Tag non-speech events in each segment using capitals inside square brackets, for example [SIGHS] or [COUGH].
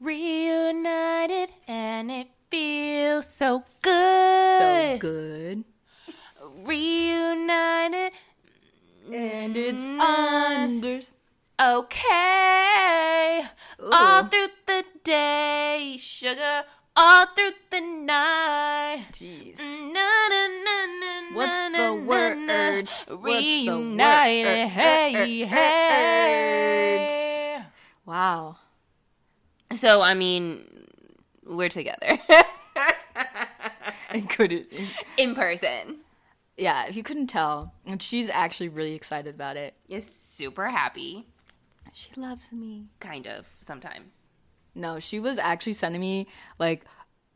Reunited and it feels so good. Reunited. Hey, hey. Wow. So, I mean, we're together And [LAUGHS] [LAUGHS] could it? in person. Yeah, if you couldn't tell, and she's actually really excited about it. Is super happy, She loves me. kind of, sometimes. No, she was actually sending me like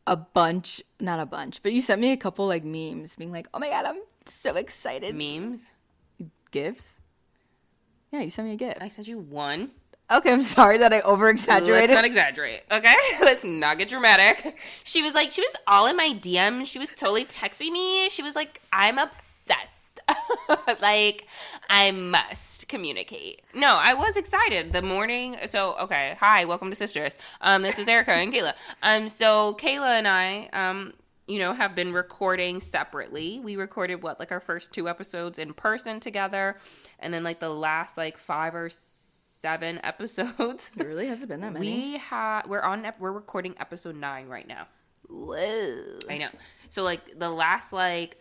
a bunch, not a bunch, but you sent me a couple like memes being like, oh my god, I'm so excited. Memes. Gifts? Yeah, you sent me a gift. I sent you one. Okay, I'm sorry that I over Let's exaggerated. not exaggerate, okay? [LAUGHS] Let's not get dramatic. She was like, she was all in my DM. She was totally texting me. She was like, I'm obsessed. [LAUGHS] like, I must communicate. No, I was excited the morning. So, okay, hi, welcome to Sisters. Um, this is Erica and Kayla. Um, so Kayla and I, um, you know, have been recording separately. We recorded what, like our first two episodes in person together, and then like the last like five or seven [LAUGHS] episodes. it really hasn't been that many. We have we're on we're recording episode nine right now. Whoa. I know. So like the last like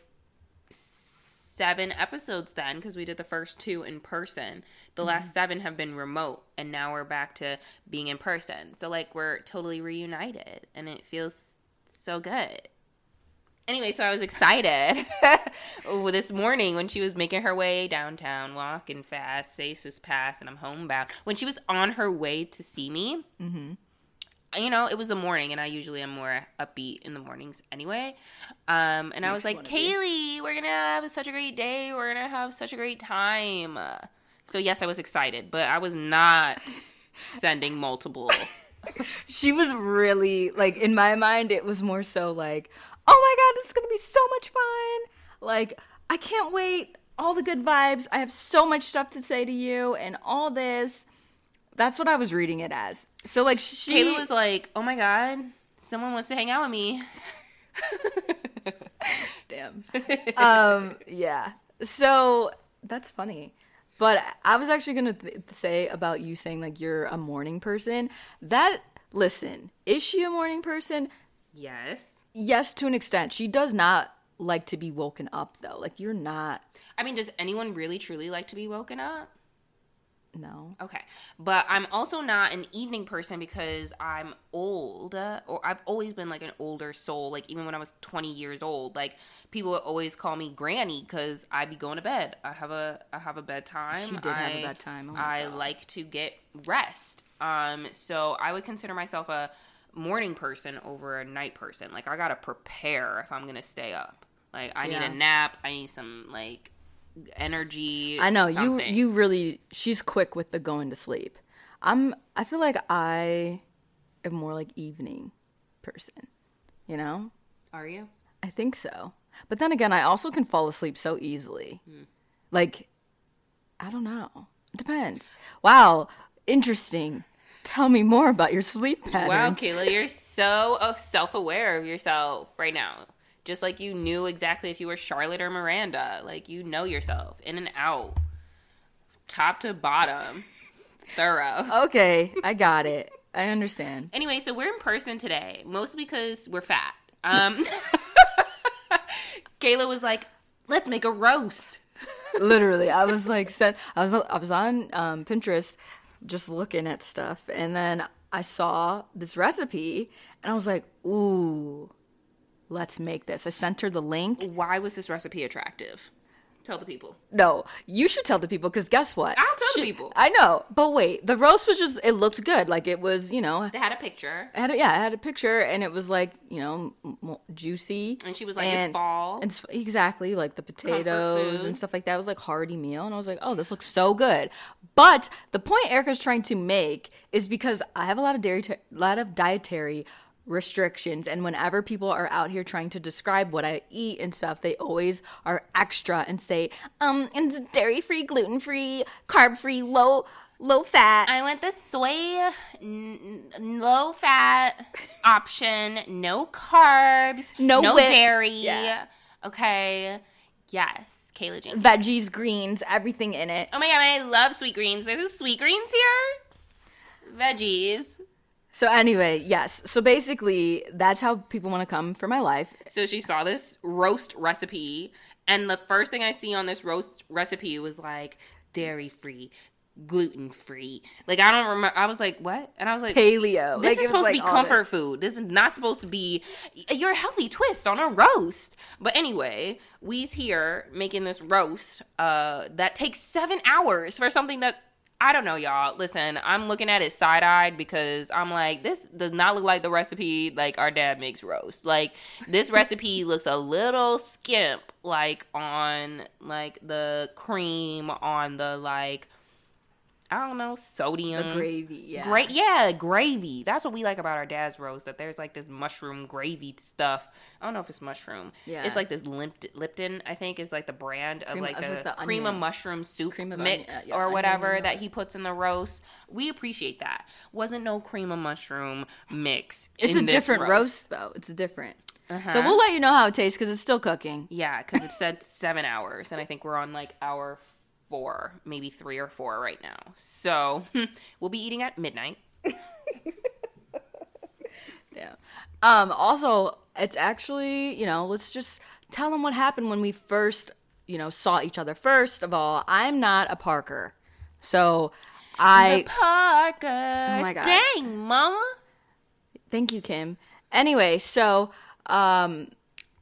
seven episodes then because we did the first two in person. The Mm-hmm. last seven have been remote and now we're back to being in person. So like we're totally reunited and it feels so good. Anyway, so I was excited [LAUGHS] this morning when she was making her way downtown, walking fast, faces past, and I'm homebound. When she was on her way to see me, you know, it was the morning, and I usually am more upbeat in the mornings anyway. Um, and I was like. Kaylee, we're gonna have such a great day. We're gonna have such a great time. So yes, I was excited, but I was not [LAUGHS] sending multiple. She was really like in my mind it was more so like, "Oh my god, this is to be so much fun." Like, I can't wait. All the good vibes. I have so much stuff to say to you and all this. That's what I was reading it as. So like she Kayla was like, "Oh my god, someone wants to hang out with me." [LAUGHS] damn. um yeah. So that's funny. But I was actually going to th- say about you saying like you're a morning person. That listen, is she a morning person? Yes. yes to an extent she does not like to be woken up though like you're not I mean, does anyone really truly like to be woken up? no Okay. But I'm also not an evening person because I'm old, uh, or I've always been like an older soul. Like, even when I was 20 years old, like, people would always call me granny because I'd be going to bed. I have a, I have a bedtime. She did have a I- bedtime. Oh I God. like to get rest. Um, so I would consider myself a morning person over a night person. Like, I gotta prepare if I'm gonna stay up. Like, I Yeah. need a nap. I need some, like, energy. i know something. you you really she's quick with the going to sleep i'm i feel like i am more like evening person you know Are you? i think so but then again i also can fall asleep so easily hmm. like i don't know it depends wow interesting tell me more about your sleep patterns Wow, Kayla, you're so uh, self-aware of yourself right now. Just like you knew exactly if you were Charlotte or Miranda. Like you know yourself in and out, top to bottom, [LAUGHS] thorough. okay i [LAUGHS] got it i understand Anyway, so we're in person today, mostly because we're fat. Um, [LAUGHS] Kayla was like, "Let's make a roast." literally i was like sent i was i was on um, pinterest just looking at stuff. And then i saw this recipe and i was like ooh let's make this. I sent her the link. Why was this recipe attractive? Tell the people. no you should tell the people because guess what I'll tell the people. i know but wait the roast was just it looked good like it was you know They had a picture, had a, yeah, I had a picture, and it was like you know m- m- juicy. and she was like, "It's fall." and exactly like the potatoes and stuff like that. It was like hearty meal, and I was like, oh, this looks so good. But the point Erica's trying to make is because I have a lot of dairy, a lot of dietary restrictions and whenever people are out here trying to describe what I eat and stuff, they always are extra and say, um, it's dairy free, gluten free, carb free, low low fat. I went the soy, n- low fat [LAUGHS] option, no carbs, No no whip. dairy. Yeah. Okay. Yes, Kayla Jenkins. veggies, greens, everything in it. Oh my god, I love sweet greens. There's a sweet greens here. Veggies. So anyway, yes. So basically, that's how people want to come for my life. So she saw this roast recipe, and the first thing I see on this roast recipe was like dairy free, gluten free. Like I don't remember. I was like, what? And I was like, Paleo. This Like, is supposed like to be comfort this. food. This is not supposed to be your healthy twist on a roast. But anyway, we's here making this roast uh, that takes seven hours for something that I don't know, y'all. Listen, I'm looking at it side eyed because I'm like, this does not look like the recipe like our dad makes roast. Like this [LAUGHS] recipe looks a little skimp, like on like the cream on the like. I don't know, sodium. The gravy, yeah. Great, yeah, gravy. That's what we like about our dad's roast. That there's like this mushroom gravy stuff. I don't know if it's mushroom. Yeah. it's like this Lipton. I think is like the brand of Cream- like the, the cream of mushroom soup Cream of onion, mix uh, yeah, or whatever that he puts in the roast. We appreciate that. Wasn't no cream of mushroom mix. It's a different roast. though. It's different. Uh-huh. So we'll let you know how it tastes because it's still cooking. Yeah, because it said seven hours, and I think we're on like hour four, maybe three or four right now. So [LAUGHS] we'll be eating at midnight. [LAUGHS] Yeah. Um. Also, it's actually you know let's just tell them what happened when we first you know saw each other. First of all, I'm not a Parker, so the I Parkers. Oh my God. Dang, mama. thank you, Kim. Anyway, so um,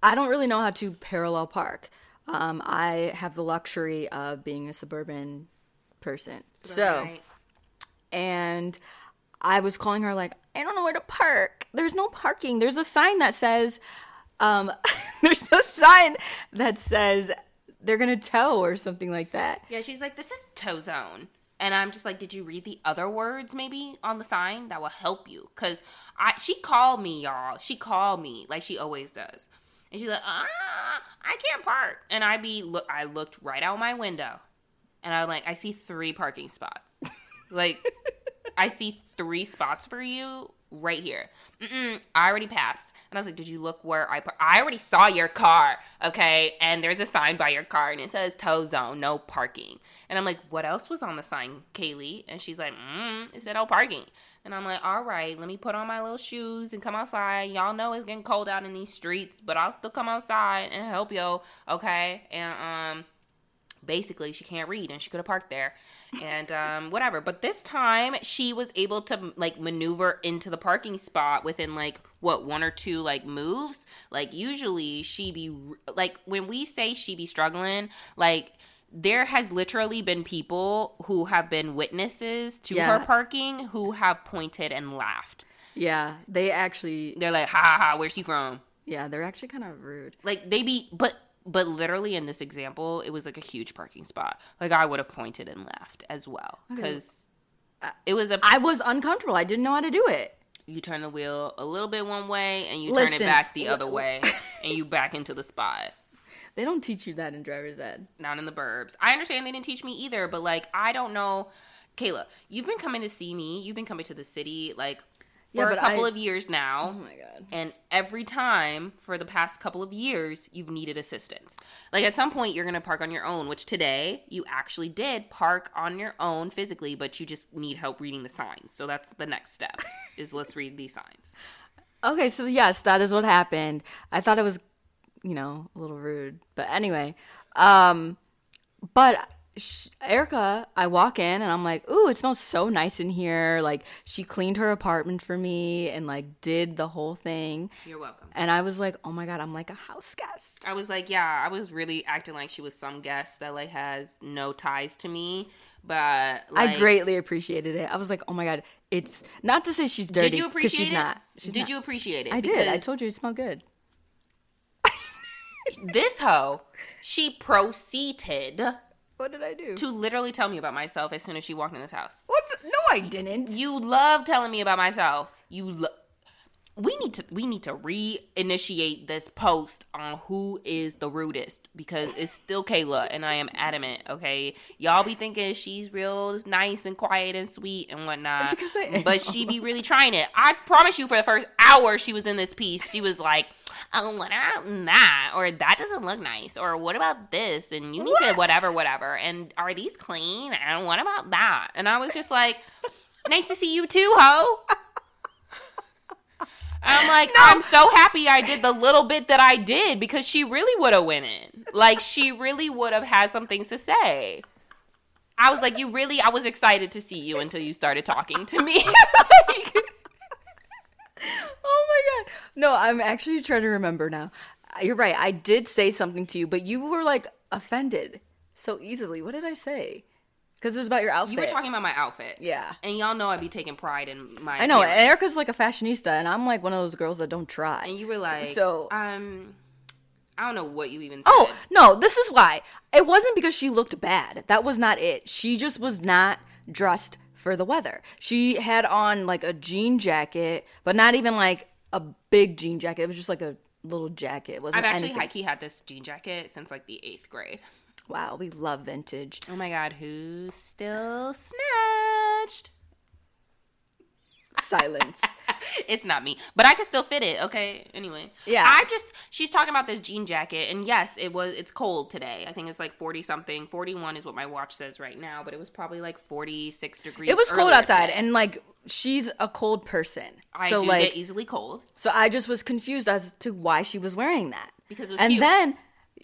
I don't really know how to parallel park. Um, I have the luxury of being a suburban person, so. Right. and I was calling her like, I don't know where to park. There's no parking. There's a sign that says, um, [LAUGHS] there's a sign that says they're gonna tow or something like that. Yeah, she's like, this is tow zone. And I'm just like, did you read the other words maybe on the sign that will help you? Cause I she called me, y'all. She called me like she always does. And she's like, ah, I can't park. And I be look I looked right out my window and I'm like, I see three parking spots. [LAUGHS] like I see three spots for you right here. Mm-mm, I already passed. And I was like, Did you look where I par- I already saw your car, okay? And there's a sign by your car and it says tow zone, no parking. And I'm like, What else was on the sign, Kaylee? And she's like, mm, It said no parking. And I'm like, All right, let me put on my little shoes and come outside. Y'all know it's getting cold out in these streets, but I'll still come outside and help y'all, okay? And, um, basically she can't read and she could have parked there and um whatever but this time she was able to like maneuver into the parking spot within like what one or two like moves like usually she be like when we say she be struggling like there has literally been people who have been witnesses to Yeah. her parking who have pointed and laughed Yeah, they actually, they're like ha ha ha where's she from yeah, they're actually kind of rude. like they be but but literally in this example it was like a huge parking spot like i would have pointed and laughed as well because it was a I was uncomfortable. I didn't know how to do it. you turn the wheel a little bit one way and you turn it back the other [LAUGHS] way and you back into the spot They don't teach you that in driver's ed. not in the burbs i understand they didn't teach me either but like i don't know kayla you've been coming to see me you've been coming to the city like Yeah, for a couple I- of years now Oh my god. And every time for the past couple of years, you've needed assistance. Like at some point, you're going to park on your own, which today you actually did park on your own physically, but you just need help reading the signs. So that's the next step is let's read these signs. [LAUGHS] Okay, so yes, that is what happened. I thought it was, you know, a little rude, but anyway. Um, but sh- Erica, I walk in and I'm like, "Ooh, it smells so nice in here!" Like she cleaned her apartment for me and like did the whole thing. You're welcome. And I was like, "Oh my god, I'm like a house guest." I was like, yeah, I was really acting like she was some guest that like has no ties to me. But like, I greatly appreciated it. I was like, "Oh my god, it's not to say she's dirty Did you appreciate she's it? not. She's did not. you appreciate it? I did. I told you it smelled good. This hoe, she proceeded What did I do? to literally tell me about myself as soon as she walked in this house. What? The- no, I didn't. You love telling me about myself. You lo- we need to we need to reinitiate this post on who is the rudest because it's still Kayla and I am adamant. Okay, y'all be thinking she's real nice and quiet and sweet and whatnot, Because I am. but she be really trying it. I promise you, for the first hour she was in this piece, she was like. Oh, what about that? Or that doesn't look nice. Or what about this? And you need to whatever, whatever. And are these clean? And what about that? And I was just like, nice to see you too, ho. I'm like, [LAUGHS] I'm so happy I did the little bit that I did because she really would have went in. Like, she really would have had some things to say. I was like, you really, I was excited to see you until you started talking to me. [LAUGHS] Like, Oh my god. No, I'm actually trying to remember now. Uh, you're right. I did say something to you, but you were like offended so easily. What did I say? Because it was about your outfit. you were talking about my outfit. Yeah. And y'all know I'd be taking pride in my I know. Appearance. Erica's like a fashionista, and I'm like one of those girls that don't try. And you were like, So- um, I don't know what you even said. Oh, no, this is why. It wasn't because she looked bad. That was not it. She just was not dressed for the weather. She had on like a jean jacket, but not even like a big jean jacket. It was just like a little jacket. It wasn't I've actually high key had this jean jacket since like the eighth grade. Wow, we love vintage. Oh my god, who still snatched? Silence. [LAUGHS] it's not me, but I can still fit it. Okay. Anyway, Yeah. I just she's talking about this jean jacket, and yes, it was. It's cold today. I think it's like forty something. Forty one is what my watch says right now, but it was probably like forty six degrees. it was cold outside, today. and like she's a cold person. I so do like, get easily cold. so I just was confused as to why she was wearing that. Because it was and cute. then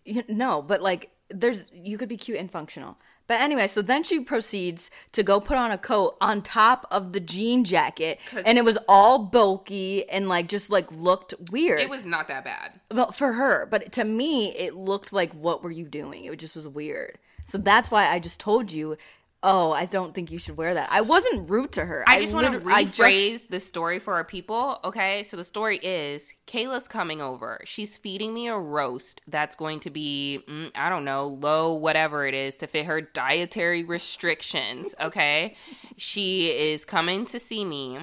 you, no, but like there's you could be cute and functional. But anyway, so then she proceeds to go put on a coat on top of the jean jacket, and it was all bulky and like just like looked weird. It was not that bad. well for her, but to me, it looked like what were you doing? It just was weird. So that's why I just told you. Oh, I don't think you should wear that. I wasn't rude to her. I just want to I just- rephrase the story for our people. Okay, so the story is Kayla's coming over. She's feeding me a roast that's going to be, mm, I don't know, low, whatever it is, to fit her dietary restrictions. [LAUGHS] Okay, she is coming to see me,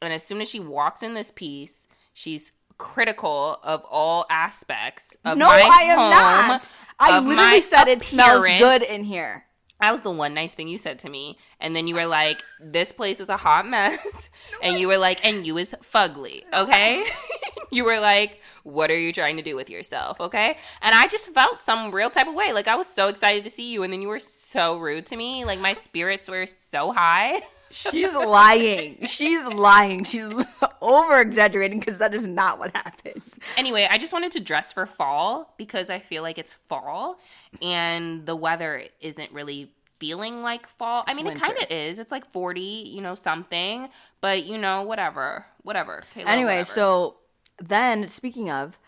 and as soon as she walks in this piece, she's critical of all aspects of No, my I am home, not. I literally said it smells good in here. That was the one nice thing you said to me. And then you were like, this place is a hot mess. [LAUGHS] And you were like, and you is fugly, [LAUGHS] okay? [LAUGHS] you were like, what are you trying to do with yourself, okay? And I just felt some real type of way. Like I was so excited to see you. And then you were so rude to me. Like my spirits were so high. She's lying. She's lying. She's over exaggerating because that is not what happened. Anyway, I just wanted to dress for fall because I feel like it's fall and the weather isn't really feeling like fall. I mean, it kind of is. It's like 40, you know, something, but you know, whatever. Whatever. Anyway, whatever. so then speaking of,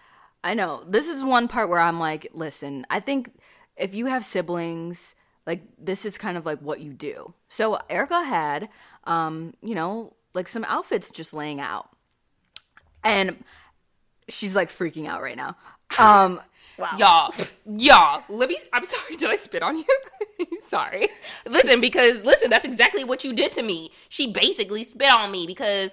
I know this is one part where I'm like, listen, I think if you have siblings, like this is kind of like what you do. So Erica had, um, you know, like some outfits just laying out, and she's like freaking out right now. Um, [LAUGHS] wow. y'all, y'all, let me, I'm sorry, [LAUGHS] did I spit on you? [LAUGHS] sorry. Listen, because, listen, that's exactly what you did to me. She basically spit on me because,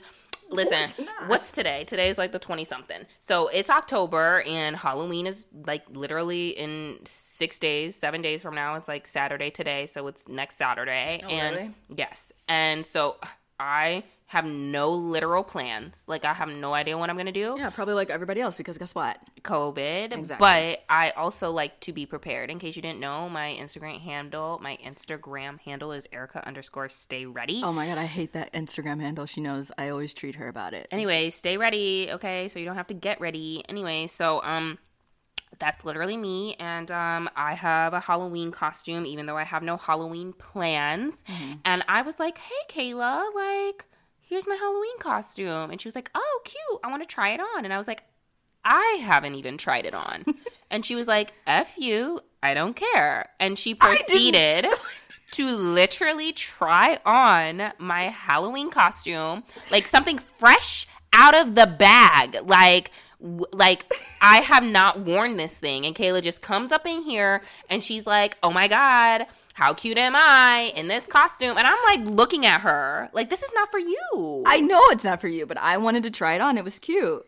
listen, what's today? Today is like the 20 something. So it's October and Halloween is like literally in six days, seven days from now. It's like Saturday today. So it's next Saturday. Oh, and really? yes. And so I have no literal plans. Like, I have no idea what I'm to do. Yeah, probably like everybody else because guess what? COVID. Exactly. But I also like to be prepared. In case you didn't know, my Instagram handle, my Instagram handle is Erica underscore stay ready. Oh my god, I hate that Instagram handle. She knows I always treat her about it. Anyway, stay ready, okay? So you don't have to get ready. Anyway, so um that's literally me and um I have a Halloween costume even though I have no Halloween plans. And I was like, "Hey Kayla, like here's my Halloween costume." And she was like, "Oh, cute. I want to try it on." And I was like, I haven't even tried it on. [LAUGHS] and she was like, F you, I don't care. And she proceeded to literally try on my Halloween costume, like something fresh out of the bag. Like, like I have not worn this thing. And Kayla just comes up in here and she's like, oh my God. How cute am I in this costume? And I'm like looking at her, like, this is not for you. I know it's not for you, but I wanted to try it on. It was cute.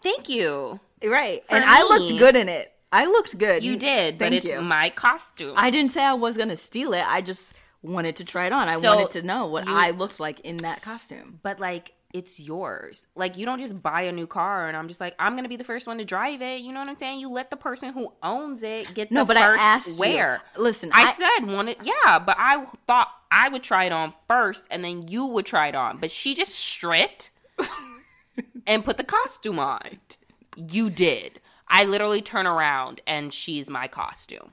Thank you. Right. For and I looked good in it. I looked good. You did, but Thank it's you. my costume. I didn't say I was going to steal it. I just wanted to try it on. I wanted to know what you- I looked like in that costume. but like, it's yours. Like, you don't just buy a new car and I'm just like, I'm gonna be the first one to drive it. You know what I'm saying? You let the person who owns it get No, the but I first asked wear. you. Listen, I, I, said wanted, yeah, but I thought I would try it on first and then you would try it on. But she just stripped [LAUGHS] and put the costume on. You did. I literally turn around and she's my costume.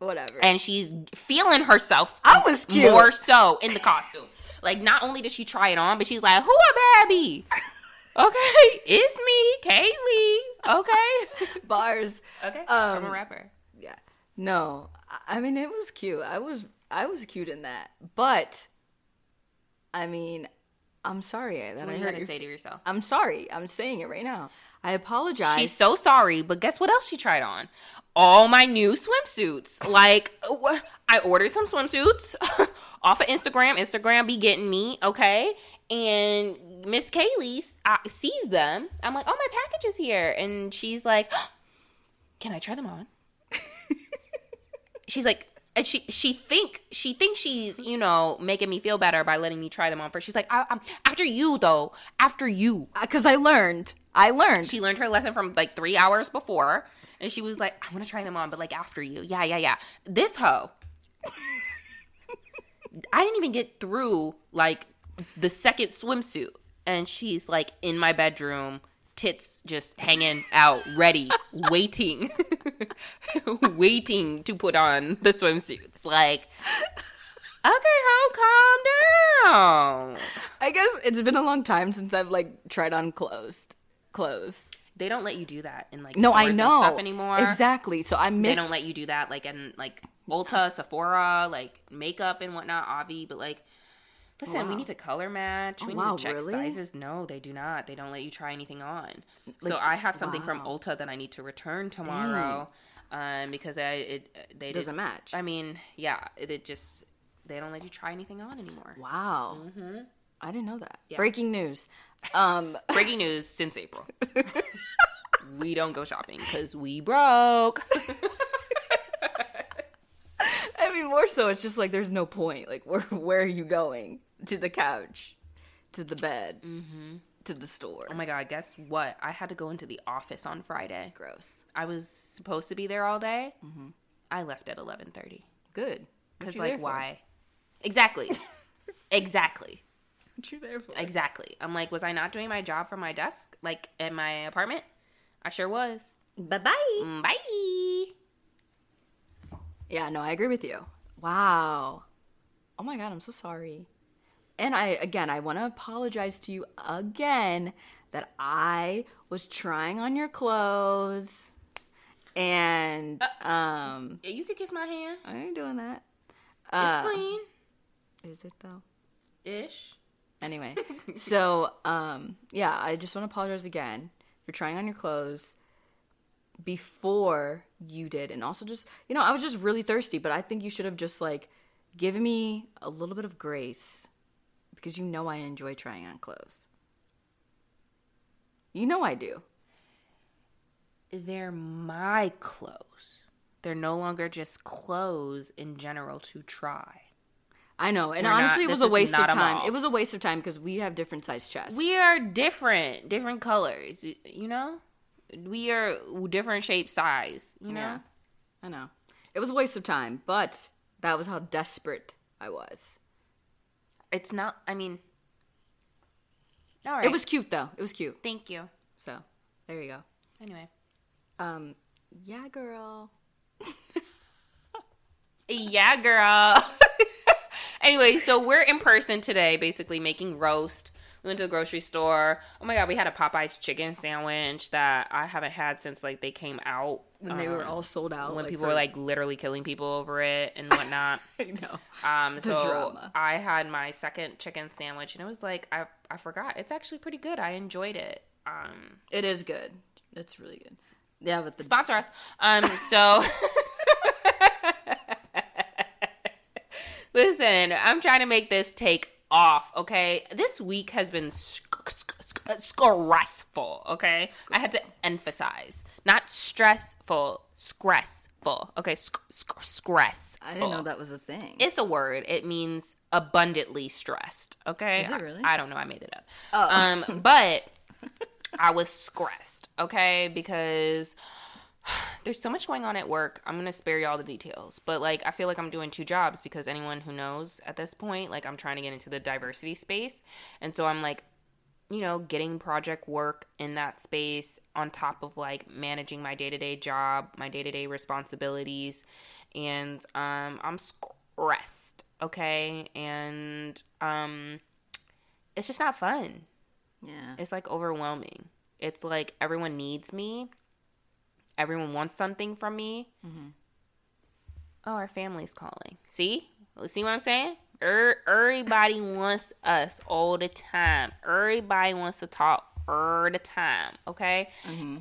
whatever. And she's feeling herself I was cute. more so in the costume. Like, not only did she try it on, but she's like, Who a baby? Okay, it's me, Kaylee. Okay. [LAUGHS] Bars. Okay. I'm Um, a rapper. Yeah. No. I- mean, it was cute. I was I was cute in that. But I mean, I'm sorry that What I are you gonna say to yourself? I'm sorry. I'm saying it right now. I apologize. She's so sorry, but guess what else she tried on? All my new swimsuits. Like, I ordered some swimsuits [LAUGHS] off of Instagram. Instagram be getting me, okay? And Miss Kaylee uh, sees them. I'm like, oh, my package is here. And she's like, can I try them on? [LAUGHS] she's like, and she she think she thinks she's you know making me feel better by letting me try them on first. She's like, I, I'm, after you though, after you. because I learned. I learned. She learned her lesson from like three hours before, and she was like, "I want to try them on, but like after you, yeah, yeah, yeah." This hoe, I didn't even get through like the second swimsuit, and she's like in my bedroom, tits just hanging out, ready, waiting, [LAUGHS] waiting to put on the swimsuits. Like, okay, hoe, calm down. I guess it's been a long time since I've like tried on clothes. Clothes. They don't let you do that in like No, I know stuff anymore. exactly. So I miss. they don't let you do that like in like Ulta, Sephora, like makeup and whatnot, Avi. But like, listen, we need to color match. Oh, we wow, need to check really? sizes. No, they do not. They don't let you try anything on. so I have something from wow. Ulta that I need to return tomorrow, um, because I it they doesn't match. I mean, yeah, it, it just they don't let you try anything on anymore. wow. I didn't know that. Yeah. Breaking news. Um, [LAUGHS] Breaking news since April. [LAUGHS] we don't go shopping because we broke. [LAUGHS] I mean, more so, it's just like there's no point. Like, where where are you going? To the couch, to the bed, to the store. Oh my god, guess what? I had to go into the office on Friday. Gross. I was supposed to be there all day. I left at 11:30 Good. cuz What you there like why? Exactly. exactly. What you there for? Exactly. I'm like, was I not doing my job from my desk like in my apartment? I sure was. Bye bye. Mm, Bye. Yeah, no, I agree with you. Wow. Oh my god, I'm so sorry. And I again, I want to apologize to you again that I was trying on your clothes and um Yeah, You could kiss my hand. I ain't doing that. It's Uh, clean Is it though? ish. Anyway, [LAUGHS] so um yeah, I just want to apologize again for trying on your clothes before you did and also just you know, I was just really thirsty, but I think you should have just like given me a little bit of grace because you know I enjoy trying on clothes. You know I do. They're my clothes. They're no longer just clothes in general to try. I know. And We're not- honestly, it was a waste of time. It was a waste of time because we have different size chests. We are different, different colors. You know, we are different shape, size. You know, Yeah. I know. It was a waste of time, but that was how desperate I was. it's not. I mean, all right. It was cute though. It was cute. Thank you. So there you go. Anyway, Um, yeah, girl. [LAUGHS] yeah, girl. [LAUGHS] anyway, so we're in person today, basically making roast. We went to the grocery store. Oh my god, we had a Popeyes chicken sandwich that I haven't had since like they came out. When they were um, all sold out. when like, people for- were like literally killing people over it and [LAUGHS] whatnot. I know. Um, The so drama. I had my second chicken sandwich, and it was like I I forgot. It's actually pretty good. I enjoyed it. Um, It is good. It's really good. Yeah, but the sponsor us. Um, [LAUGHS] so [LAUGHS] Listen, I'm trying to make this take off, okay? This week has been sc- stressful, okay? I had to emphasize. Not stressful, stressful. Okay, stress. I didn't know that was a thing. It's a word. It means abundantly stressed. Okay. Is it really? I, I don't know. I made it up. Oh. Um, but I was stressed. Okay, because [SIGHS] there's so much going on at work. I'm gonna spare you all the details, but like I feel like I'm doing two jobs because anyone who knows at this point, like I'm trying to get into the diversity space, and so I'm like, you know, getting project work in that space on top of like managing my day to day job, my day to day responsibilities, and um, I'm stressed. Okay, and um, it's just not fun. yeah. It's like overwhelming. It's like everyone needs me. Everyone wants something from me. Oh, our family's calling. See? See what I'm saying? Er- everybody [LAUGHS] wants us all the time. Everybody wants to talk all the time. Okay?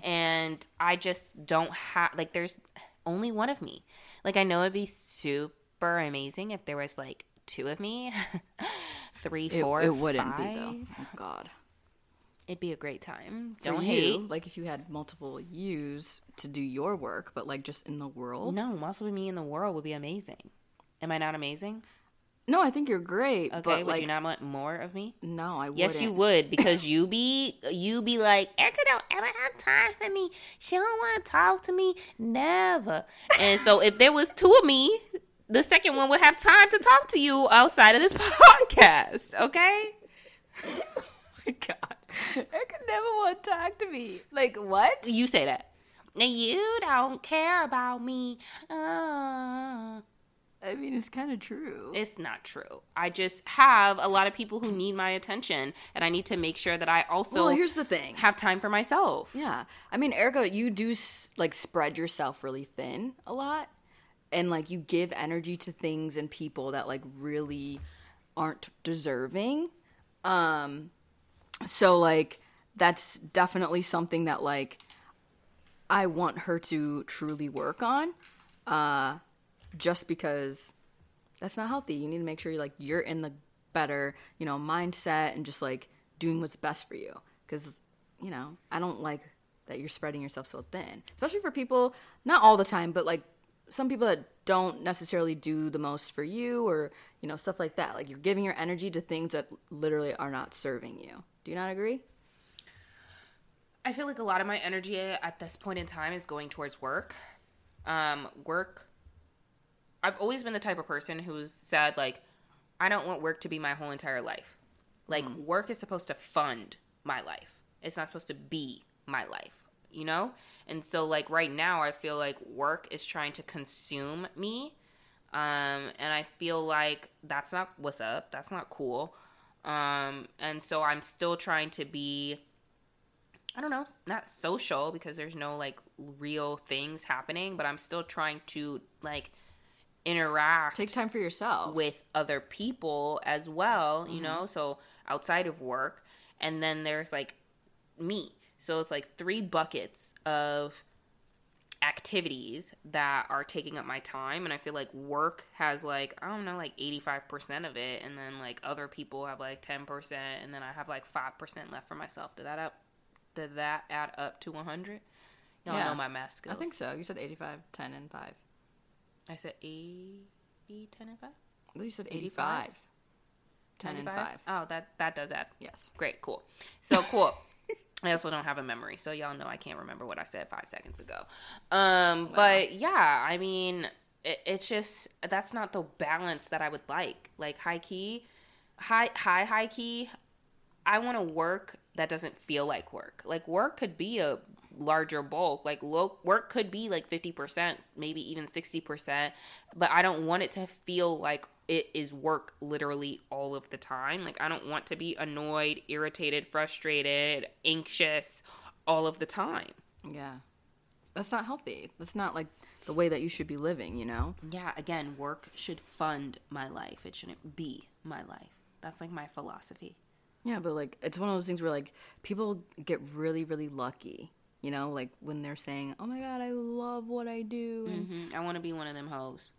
And I just don't have, like, there's only one of me. Like, I know it'd be super amazing if there was, like, two of me. [LAUGHS] Three, four, it wouldn't be though. Oh God. It'd be a great time. For Don't you, hate. Like if you had multiple yous to do your work, but like just in the world. No, also me in the world would be amazing. Am I not amazing? No, I think you're great. Okay, but would like, you not want more of me? No, I Yes, wouldn't. you would [LAUGHS] because you be you be like Erica don't ever have time for me. She don't want to talk to me, never. And so if there was two of me, the second one would have time to talk to you outside of this [LAUGHS] podcast. Okay. [LAUGHS] Oh my God, could never want to talk to me. Like what? You say that. Now you don't care about me. Uh. I mean, it's kind of true. It's not true. I just have a lot of people who need my attention, and I need to make sure that I also well, here's the thing. have time for myself. Yeah, I mean, Erica, you do like spread yourself really thin a lot, and like you give energy to things and people that like really aren't deserving. Um, so like that's definitely something that like I want her to truly work on. Uh, just because that's not healthy. You need to make sure you like you're in the better, you know, mindset and just like doing what's best for you. Because you know, I don't like that you're spreading yourself so thin, especially for people. Not all the time, but like some people that don't necessarily do the most for you, or you know, stuff like that. Like you're giving your energy to things that literally are not serving you. Do you not agree? I feel like a lot of my energy at this point in time is going towards work. Um, work. I've always been the type of person who's said like, I don't want work to be my whole entire life. Like work is supposed to fund my life. It's not supposed to be my life, you know? And so like right now I feel like work is trying to consume me. Um and I feel like that's not what's up. That's not cool. Um and so I'm still trying to be I don't know, not social because there's no like real things happening, but I'm still trying to like interact Take time for yourself. with other people as well, you know, so outside of work. And then there's like me. So it's like three buckets of activities that are taking up my time and I feel like work has like I don't know like 85% of it and then like other people have like 10% and then I have like 5% left for myself. Did that up did that add up to 100? Y'all Yeah. know my math skills. I think so. You said 85, 10, and 5. I said 80, 10 and 5. Well, you said 85? 85, 10, and 5. Oh, that that does add Yes. Great, cool. So cool. [LAUGHS] I also don't have a memory, so y'all know I can't remember what I said five seconds ago. Um, but yeah, I mean, it, it's just that's not the balance that I would like. Like high key, high high high key. I want to work that doesn't feel like work. Like work could be a larger bulk. Like low, work could be like 50%, maybe even 60%, but I don't want it to feel like it is work literally all of the time. Like I don't want to be annoyed, irritated, frustrated, anxious all of the time. Yeah. That's not healthy. That's not like the way that you should be living, you know? Yeah, again, work should fund my life. It shouldn't be my life. That's like my philosophy. Yeah, but like it's one of those things where like people get really, really lucky, you know, like when they're saying, "Oh my god, I love what I do," and hmm I want to be one of them hoes.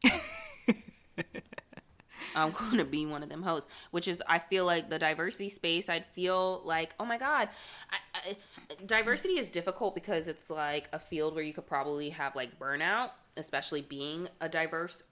I'm going to be one of them hosts, which is I feel like the diversity space. I'd feel like, oh my god, I, I, diversity is difficult because it's like a field where you could probably have like burnout, especially being a diverse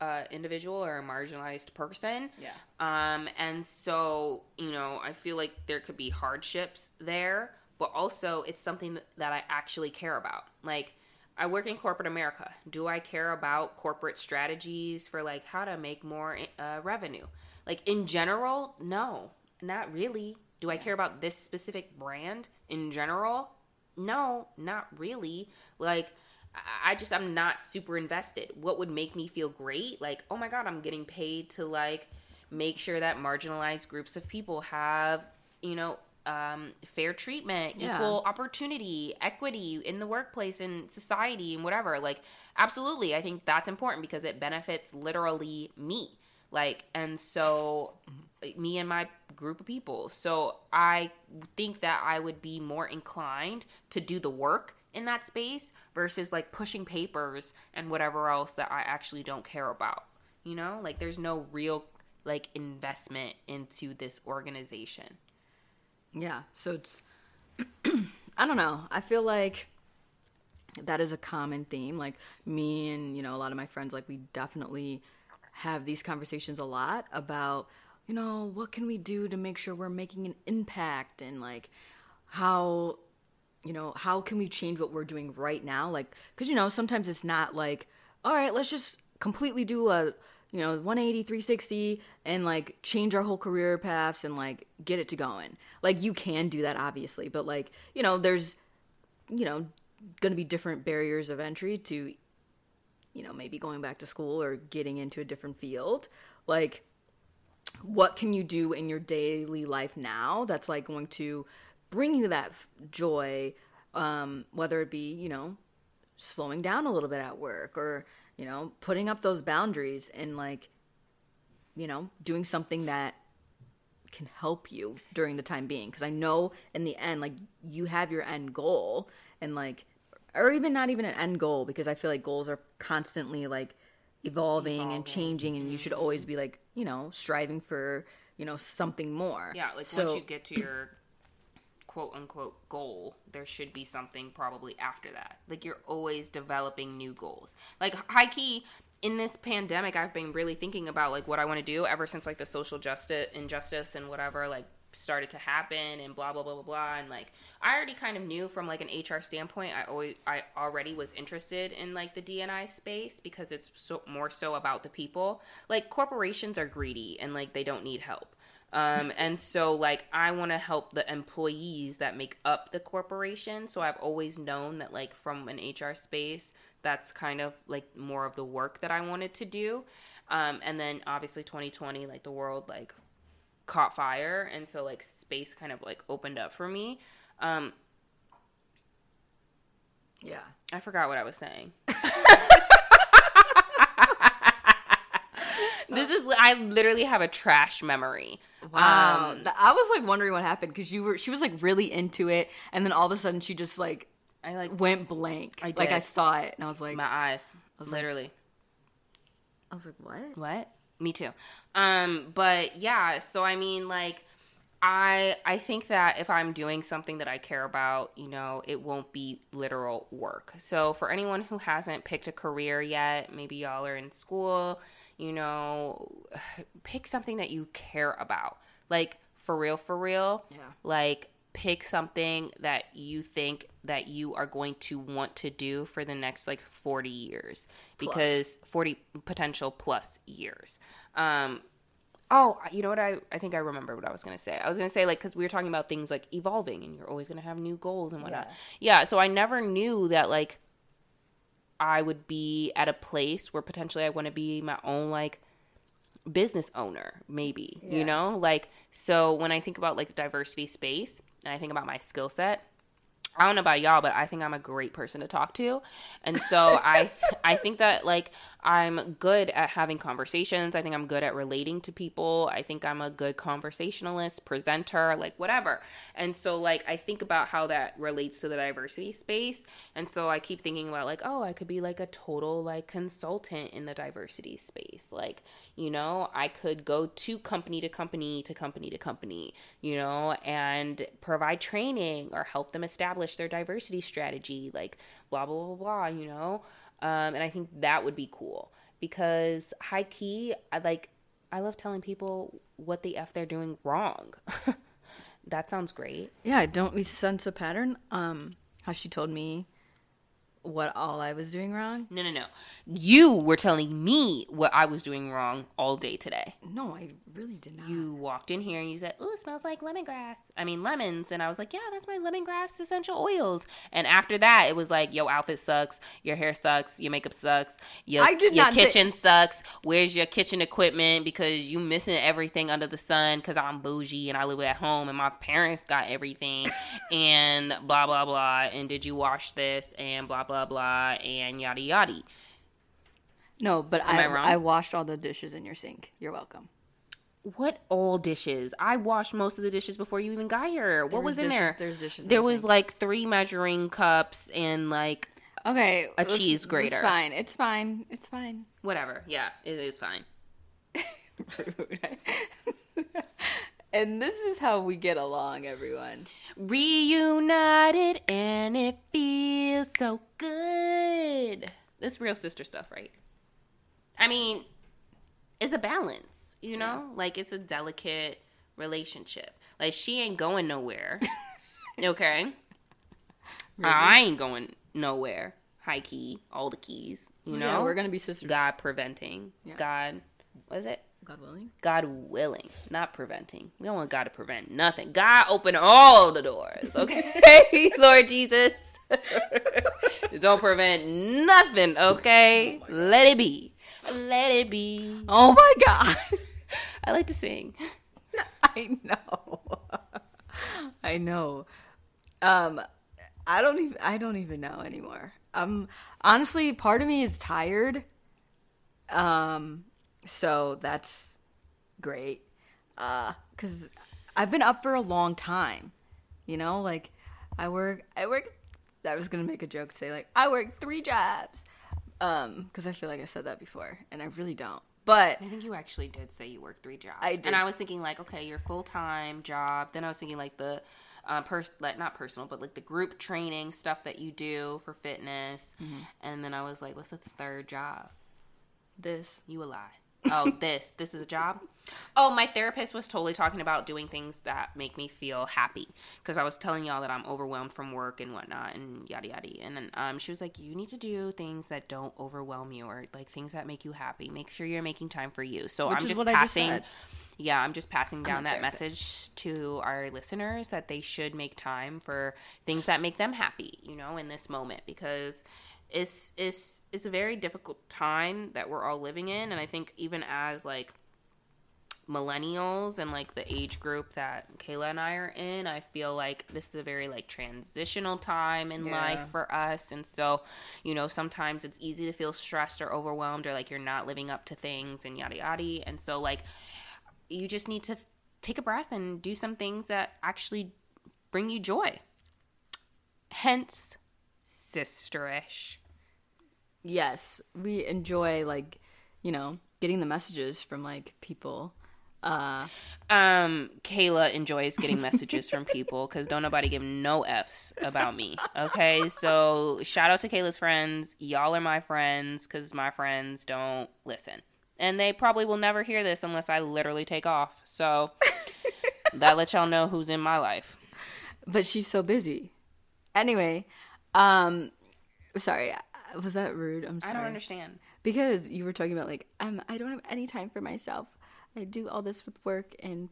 uh, individual or a marginalized person. Yeah. Um, and so you know, I feel like there could be hardships there, but also it's something that, I actually care about. Like I work in corporate America. Do I care about corporate strategies for like how to make more uh, revenue? Like in general, no, not really. Do I care about this specific brand in general? No, not really. Like I just I'm not super invested. What would make me feel great? Like, oh my god, I'm getting paid to like make sure that marginalized groups of people have, you know, um, fair treatment, Yeah. equal opportunity, equity in the workplace and society and whatever. Like, absolutely, I think that's important because it benefits literally me. Like, and so me and my group of people. So I think that I would be more inclined to do the work in that space versus like pushing papers and whatever else that I actually don't care about. You know, like there's no real like investment into this organization. Yeah. So it's [CLEARS THROAT] I don't know. I feel like that is a common theme. Like me and, you know, a lot of my friends like we definitely have these conversations a lot about, you know, what can we do to make sure we're making an impact and like how you know, how can we change what we're doing right now? Like cuz you know, sometimes it's not like, all right, let's just completely do a you know 180 360 and like change our whole career paths and like get it to going. Like you can do that obviously but like you know there's you know going to be different barriers of entry to you know maybe going back to school or getting into a different field. Like what can you do in your daily life now that's like going to bring you that joy um, whether it be you know slowing down a little bit at work or you know putting up those boundaries and like you know doing something that can help you during the time being. Because i know in the end like you have your end goal and like or even not even an end goal because i feel like goals are constantly like evolving, and changing and you should mm-hmm. always be like you know striving for you know something more. Yeah, like so once you get to your quote unquote goal, there should be something probably after that. Like you're always developing new goals. Like high key in this pandemic, I've been really thinking about like what I want to do ever since like the social justice injustice and whatever like started to happen and blah blah blah blah blah and like I already kind of knew from like an HR standpoint I always I already was interested in like the D&I space because it's so more so about the people like corporations are greedy and like they don't need help um, and so like I want to help the employees that make up the corporation. So I've always known that like from an HR space that's kind of like more of the work that I wanted to do. Um, and then obviously 2020 like the world like caught fire. And so like space kind of like opened up for me. Um yeah. I forgot what i was saying [LAUGHS] this is i literally have a trash memory Wow. um I was like wondering what happened because you were she was like really into it and then all of a sudden she just like i like went blank. I Like I saw it and I was like my eyes I was like- literally I was like what? What? Me too. Um, but yeah, so I mean like I I think that if I'm doing something that I care about, you know, it won't be literal work. So for anyone who hasn't picked a career yet, maybe y'all are in school, you know, [SIGHS] pick something that you care about. Like for real for real. Yeah. Like pick something that you think that you are going to want to do for the next like 40 years because 40 potential plus years um oh you know what i i think i remember what i was gonna say i was gonna say like because we were talking about things like evolving and you're always gonna have new goals and whatnot yeah so i never knew that like i would be at a place where potentially i want to be my own like business owner maybe Yeah. you know like so when i think about like diversity space and i think about my skill set I don't know about y'all, but I think I'm a great person to talk to. And so I [LAUGHS] I think that like I'm good at having conversations. I think I'm good at relating to people. I think I'm a good conversationalist, presenter, like whatever. And so like I think about how that relates to the diversity space. And so I keep thinking about like, oh, I could be like a total like consultant in the diversity space. Like, you know, I could go to company to company to company to company, you know, and provide training or help them establish their diversity strategy, like blah blah blah blah, you know. Um, and I think that would be cool because high key, I like, I love telling people what the f they're doing wrong. [LAUGHS] that sounds great. Yeah, don't we sense a pattern? Um, how she told me what all I was doing wrong. No, no, no. You were telling me what I was doing wrong all day today. No, I really did not. You walked in here and you said, "Ooh, it smells like lemongrass." I mean, lemons, and I was like, "Yeah, that's my lemongrass essential oils." And after that, it was like, "Your outfit sucks. Your hair sucks. Your makeup sucks. Your I did your not say- kitchen sucks. Where's your kitchen equipment? Because you missing everything under the sun. Because I'm bougie and I live at home and my parents got everything, [LAUGHS] and blah blah blah. And did you wash this? And blah blah blah. And yada yada. No, but I I? I washed all the dishes in your sink. You're welcome. What all dishes? I washed most of the dishes before you even got here. What was was, in dishes- there? there's dishes There was sink. like three measuring cups and like Okay, A cheese grater. It's fine. It's fine. It's fine. whatever. Yeah, it is fine. [LAUGHS] [LAUGHS] and this is how we get along, everyone. Reunited and it feels so good. This real sister stuff, right? I mean, it's a balance, you know? Like it's a delicate relationship. Like she ain't going nowhere. [LAUGHS] okay? I ain't going nowhere. High key, all the keys, you know? yeah, we're gonna be sisters. God preventing. Yeah. God, what is it? God willing. God willing, not preventing. We don't want God to prevent nothing. God open all the doors, [LAUGHS] okay? [LAUGHS] Lord Jesus. [LAUGHS] don't prevent nothing, okay? Let it be. Let it be. Oh my god. I like to sing. I know. I know. Um I don't even I don't even know anymore. Um honestly, part of me is tired. Um so that's great. Uh cuz I've been up for a long time. You know, like I work I work I was going to make a joke say like I work 3 jobs. Um cuz I feel like I said that before and I really don't. But I think you actually did say you work three jobs. I did. And I was thinking like, okay, your full time job. Then I was thinking like the uh, pers- like not personal, but like the group training stuff that you do for fitness. Mm-hmm. And then I was like, what's the third job? this You a lie. Oh, this. This is a job? Oh, my therapist was totally talking about doing things that make me feel happy. Because I was telling y'all that I'm overwhelmed from work and whatnot and yada yada. And then um, she was like, you need to do things that don't overwhelm you or like things that make you happy. Make sure you're making time for you. So Which I'm just I just passing. yeah, I'm just passing down that message to our listeners that they should make time for things that make them happy, you know, in this moment because it's it's it's a very difficult time that we're all living in and I think even as like millennials and like the age group that Kayla and I are in, I feel like this is a very like transitional time in Yeah. life for us. And so, you know, sometimes it's easy to feel stressed or overwhelmed or like you're not living up to things and yada yada. And so like you just need to take a breath and do some things that actually bring you joy. Hence sisterish. yes, we enjoy like, you know, getting the messages from like people. Uh Um, Kayla enjoys getting messages from people because don't nobody give no f's about me. Okay, so shout out to Kayla's friends. Y'all are my friends because my friends don't listen, and they probably will never hear this unless I literally take off. So that lets y'all know who's in my life. but she's so busy. Anyway, um sorry, was that rude? I'm sorry. I don't understand. Because you were talking about like um I don't have any time for myself. I do all this with work and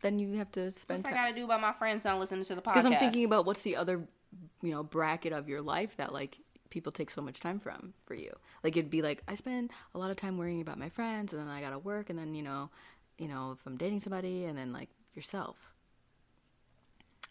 then you have to spend What's I gotta do about my friends not listening to the podcast? because I'm thinking about what's the other you know bracket of your life that like people take so much time from for you. Like it'd be like I spend a lot of time worrying about my friends and then I got to work and then you know, you know, if I'm dating somebody and then like yourself.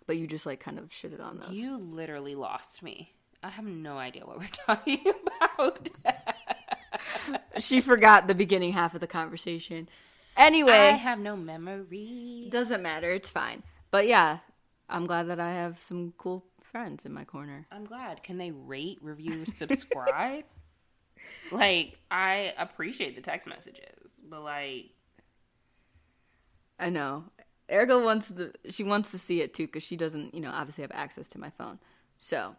But you just like kind of shitted on those. You literally lost me. I have no idea what we're [LAUGHS] talking about. [LAUGHS] she forgot the beginning half of the conversation. Anyway, I have no memory. doesn't matter. It's fine. But yeah, I'm glad that I have some cool friends in my corner. I'm glad. Can they rate, review, [LAUGHS] subscribe? like, I appreciate the text messages, but like, I know. Erica wants the she wants to see it too because she doesn't, you know, obviously have access to my phone. So,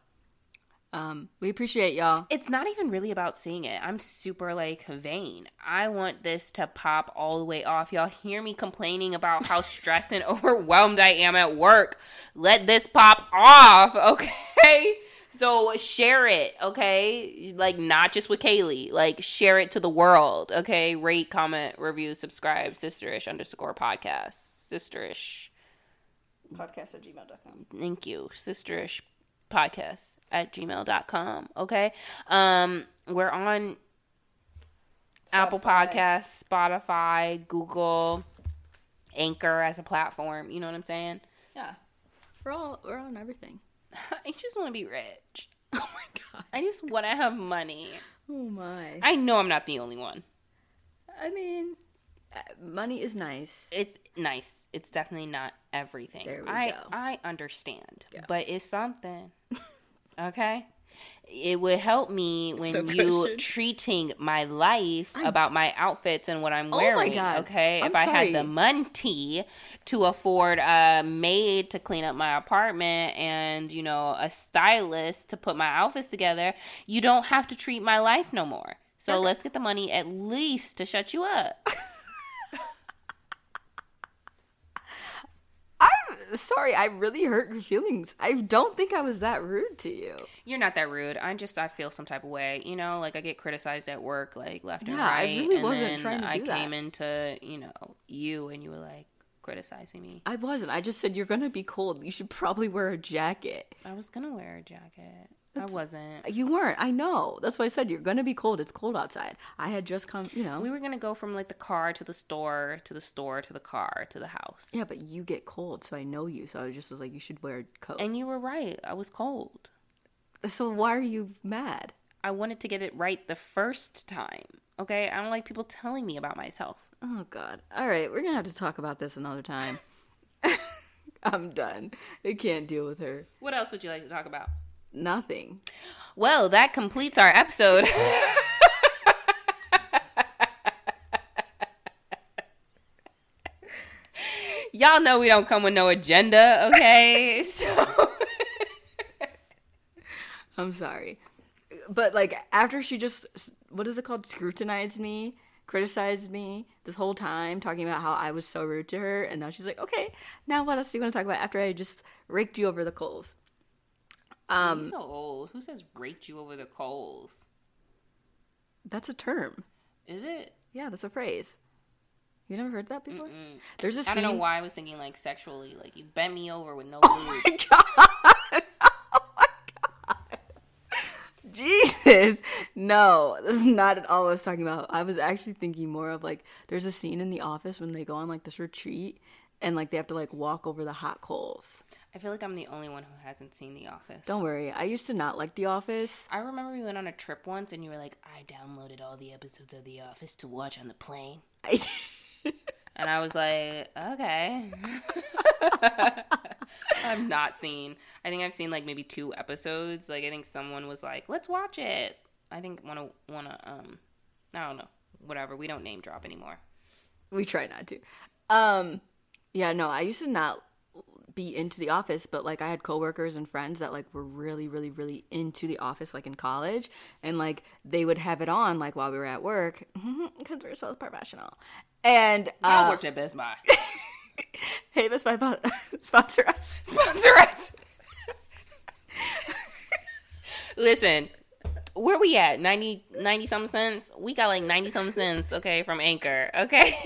um, we appreciate y'all. it's not even really about seeing it. I'm super like vain. I want this to pop all the way off. Y'all hear me complaining about how [LAUGHS] stressed and overwhelmed I am at work. Let this pop off, [LAUGHS] okay? So share it, okay? Like not just with Kaylee. Like share it to the world, okay? Rate, comment, review, subscribe. Sisterish underscore podcast. Sisterish. Podcast at gmail.com. Thank you. Sisterish podcast at gmail.com. Okay. Um, we're on Apple Spotify. Podcasts, Spotify, Google, Anchor as a platform. You know what I'm saying? Yeah. We're all we're on everything. [LAUGHS] I just want to be rich. [LAUGHS] Oh my god. I just want to have money. Oh my. I know I'm not the only one. I mean, money is nice. It's nice. It's definitely not everything. There we I go. I understand, but it's something. [LAUGHS] okay, it would help me when So you treating my life about my outfits and what I'm Oh my wearing. God. Okay, I'm if I had the money to afford a maid to clean up my apartment and you know a stylist to put my outfits together, you don't have to treat my life no more. So let's get the money at least to shut you up. [LAUGHS] I'm sorry. I really hurt your feelings. I don't think I was that rude to you. You're not that rude. I just I feel some type of way. You know, like I get criticized at work, like left and Yeah, I right. really and wasn't trying to I do that. came into you know you, and you were like criticizing me. I wasn't. I just said you're gonna be cold. You should probably wear a jacket. I was gonna wear a jacket. I wasn't. You weren't. I know. That's why I said you're gonna be cold. It's cold outside. I had just come. You know. We were gonna go from like the car to the store to the store to the car to the house. yeah, but you get cold, so I know you. So I just was like, you should wear a coat. And you were right. I was cold. so why are you mad? I wanted to get it right the first time. Okay, I don't like people telling me about myself. Oh God. All right, we're gonna have to talk about this another time. [LAUGHS] I'm done. I can't deal with her. What else would you like to talk about? Nothing. Well, that completes our episode. [LAUGHS] Y'all know we don't come with no agenda, okay? [LAUGHS] So [LAUGHS] I'm sorry. But like after she just what is it called? Scrutinized me, criticized me this whole time, talking about how I was so rude to her, and now she's like, Okay, now what else do you want to talk about after I just raked you over the coals? Um You're so old. Who says raked you over the coals? that's a term. Is it? Yeah, that's a phrase. You never heard that before? There's a I scene. don't know why I was thinking like sexually, like you bent me over with no lube. [LAUGHS] Oh my god! [LAUGHS] Oh my god! Jesus! No, this is not at all what I was talking about. I was actually thinking more of like there's a scene in the office when they go on like this retreat and like they have to like walk over the hot coals. I feel like I'm the only one who hasn't seen The Office. Don't worry, I used to not like The Office. I remember we went on a trip once and you were like, I downloaded all the episodes of The Office to watch on the plane. I, [LAUGHS] And I was like, okay. [LAUGHS] I've not seen. I think I've seen like maybe two episodes. Like I think someone was like, let's watch it. I think wanna wanna um I don't know. Whatever. We don't name drop anymore. we try not to. Um, yeah, no, I used to not be into the office, but like I had coworkers and friends that like were really, really, really into the office, like in college, and like they would have it on like while we were at work [LAUGHS] because we're so professional. And I uh, worked at Best Buy. [LAUGHS] hey, Best Buy bo- [LAUGHS] sponsor us. Sponsor us. Listen, where we at? 90, 90 something cents? We got like 90 something cents, okay, from Anchor, okay?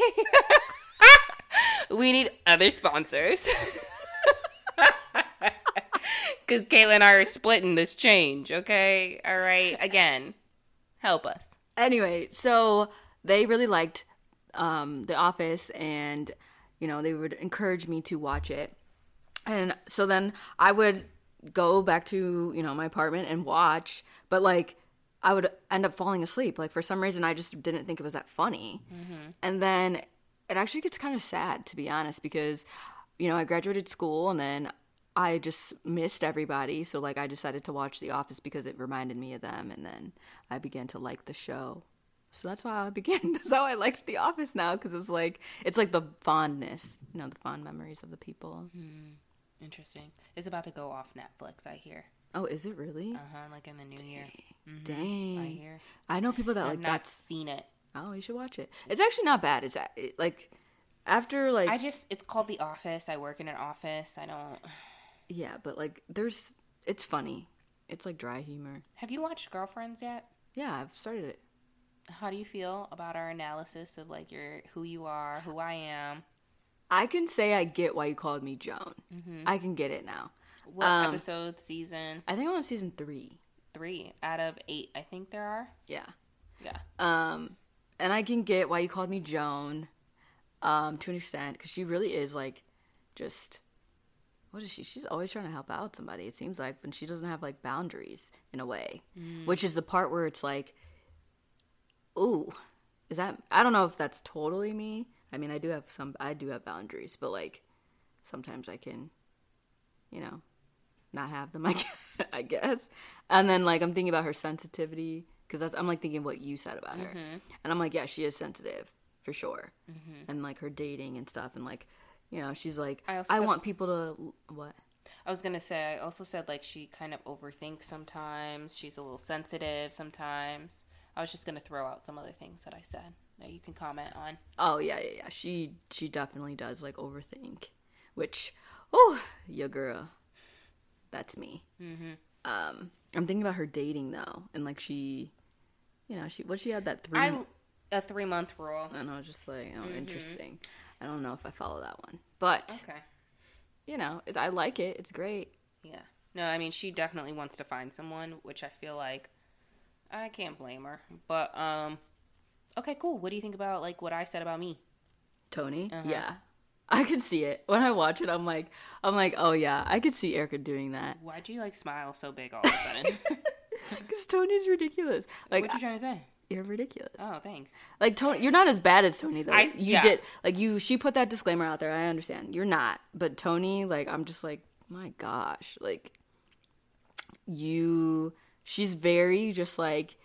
we need other sponsors. Because Kayla and I are splitting this change, okay? All right, again, help us. anyway, so they really liked um, The Office, and you know they would encourage me to watch it. And so then I would go back to, you know, my apartment and watch, but like I would end up falling asleep. Like for some reason I just didn't think it was that funny. And then it actually gets kind of sad to be honest because you know, I graduated school and then I just missed everybody. So like I decided to watch The Office because it reminded me of them and then I began to like the show. So that's why I [LAUGHS] began. That's how I liked The Office now because it was like it's like the fondness, you know, the fond memories of the people. Hmm, interesting. It's about to go off Netflix, I hear. Oh, is it really? Uh huh. Like in the new year. Mm-hmm, dang. I hear. I know people that I've like not that's. seen it. Oh, you should watch it. It's actually not bad. It's uh, like after like I just it's called The Office. I work in an office. I don't. Yeah, but like there's it's funny. It's like dry humor. Have you watched Girlfriends yet? Yeah, I've started it. How do you feel about our analysis of like your who you are, who I am? I can say I get why you called me Joan. I can get it now. What Um, episode, season I think I'm on season three. three out of eight? I think there are. Yeah. Yeah. Um, and I can get why you called me Joan, um, to an extent, because she really is like, just, what is she? She's always trying to help out somebody. It seems like, when she doesn't have like boundaries in a way, mm. which is the part where it's like, ooh, is that? I don't know if that's totally me. I mean, I do have some, I do have boundaries, but like, sometimes I can, you know, not have them. [LAUGHS] I guess, I guess. And then like I'm thinking about her sensitivity because that's I'm like thinking what you said about her, mm-hmm. and I'm like, yeah, she is sensitive for sure, mm-hmm. and like her dating and stuff, and like, you know, she's like, I I, also said- want people to what. I was gonna say. I also said like she kind of overthinks sometimes. She's a little sensitive sometimes. I was just gonna throw out some other things that I said that you can comment on. Oh yeah, yeah, yeah. She she definitely does like overthink, which oh, your girl, that's me. Mm-hmm. Um, I'm thinking about her dating though, and like she, you know, she what she had that three. I a three month rule. And I was just like oh, interesting. I don't know if I follow that one, but Okay. you know, it, I like it. It's great. Yeah. No, I mean she definitely wants to find someone, which I feel like I can't blame her. But um okay, cool. What do you think about like what I said about me? Toni, Uh-huh. yeah, I could see it when I watch it. I'm like, I'm like, oh yeah, I could see Erica doing that Why do you like smile so big all of a sudden? [LAUGHS] because Toni's ridiculous. Like what you trying to say? You're ridiculous. Oh, thanks. Like Toni, you're not as bad as Toni though. I- you yeah. did like you. She put that disclaimer out there. I understand. You're not, but Toni, like I'm just like, my gosh, like you. She's very just like,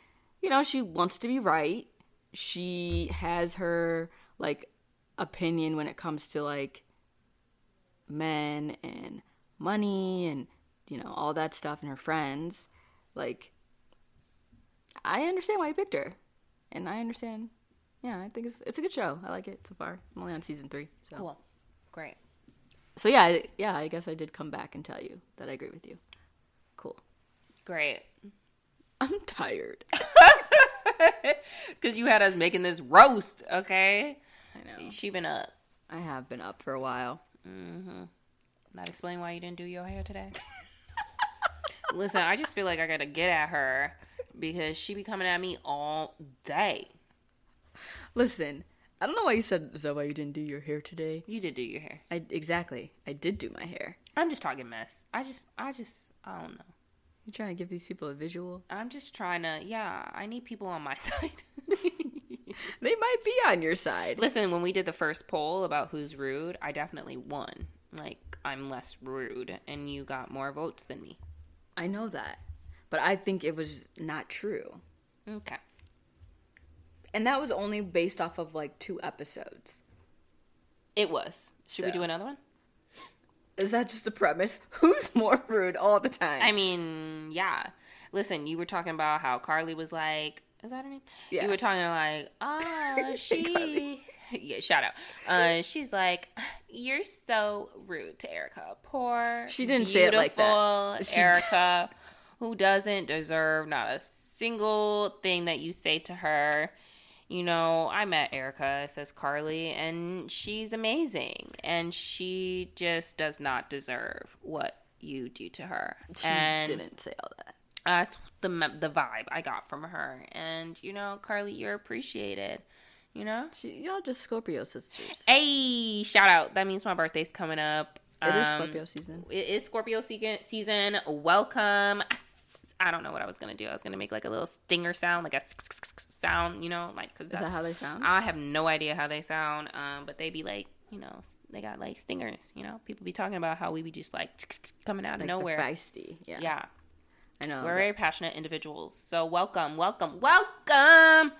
you know, she wants to be right. She has her like opinion when it comes to like men and money and you know all that stuff and her friends. Like, I understand why you picked her and I understand. Yeah, I think it's it's a good show. I like it so far. I'm only on season three, so Cool. Great. so yeah, yeah. I guess I did come back and tell you that I agree with you. Cool. Great. I'm tired. [LAUGHS] Because you had us making this roast, okay? I know. She been up. I have been up for a while. Mm hmm. Not explain why you didn't do your hair today. [LAUGHS] Listen, I just feel like I gotta get at her because she be coming at me all day. Listen, I don't know why you said is that why you didn't do your hair today. You did do your hair. I exactly. I did do my hair. I'm just talking mess. I just, I just, I don't know. You trying to give these people a visual? I'm just trying to, yeah, I need people on my [LAUGHS] side. They might be on your side. Listen, when we did the first poll about who's rude, I definitely won. Like, I'm less rude, and you got more votes than me. I know that, but I think it was not true, Okay. and that was only based off of like two episodes. It was. Should we do another one? Is that just a premise? [LAUGHS] Who's more rude all the time? I mean, yeah. Listen, you were talking about how Carly was like, is that her name? Yeah. You were talking like, [LAUGHS] ah, she. [LAUGHS] Yeah, shout out. Uh, she's like, you're so rude to Erica. Poor. She didn't say it like that. She- Erica, who doesn't deserve not a single thing that you say to her. You know, I met Erica, says Carly, and she's amazing. And she just does not deserve what you do to her. she and didn't say all that. that's the the vibe I got from her. And you know, Carly, you're appreciated. You know. She, y'all just Scorpio sisters. Hey, shout out! That means my birthday's coming up. It is Um, Scorpio season. It is Scorpio season. Season. Welcome. I don't know what I was gonna do. I was gonna make like a little stinger sound, like a sound, you know, like cause Is that how they sound? I have no idea how they sound, um, but they be like, you know, they got like stingers. You know, people be talking about how we be just like coming out of Like nowhere. feisty. Yeah. Yeah, I know. we're very passionate individuals. So welcome, welcome, welcome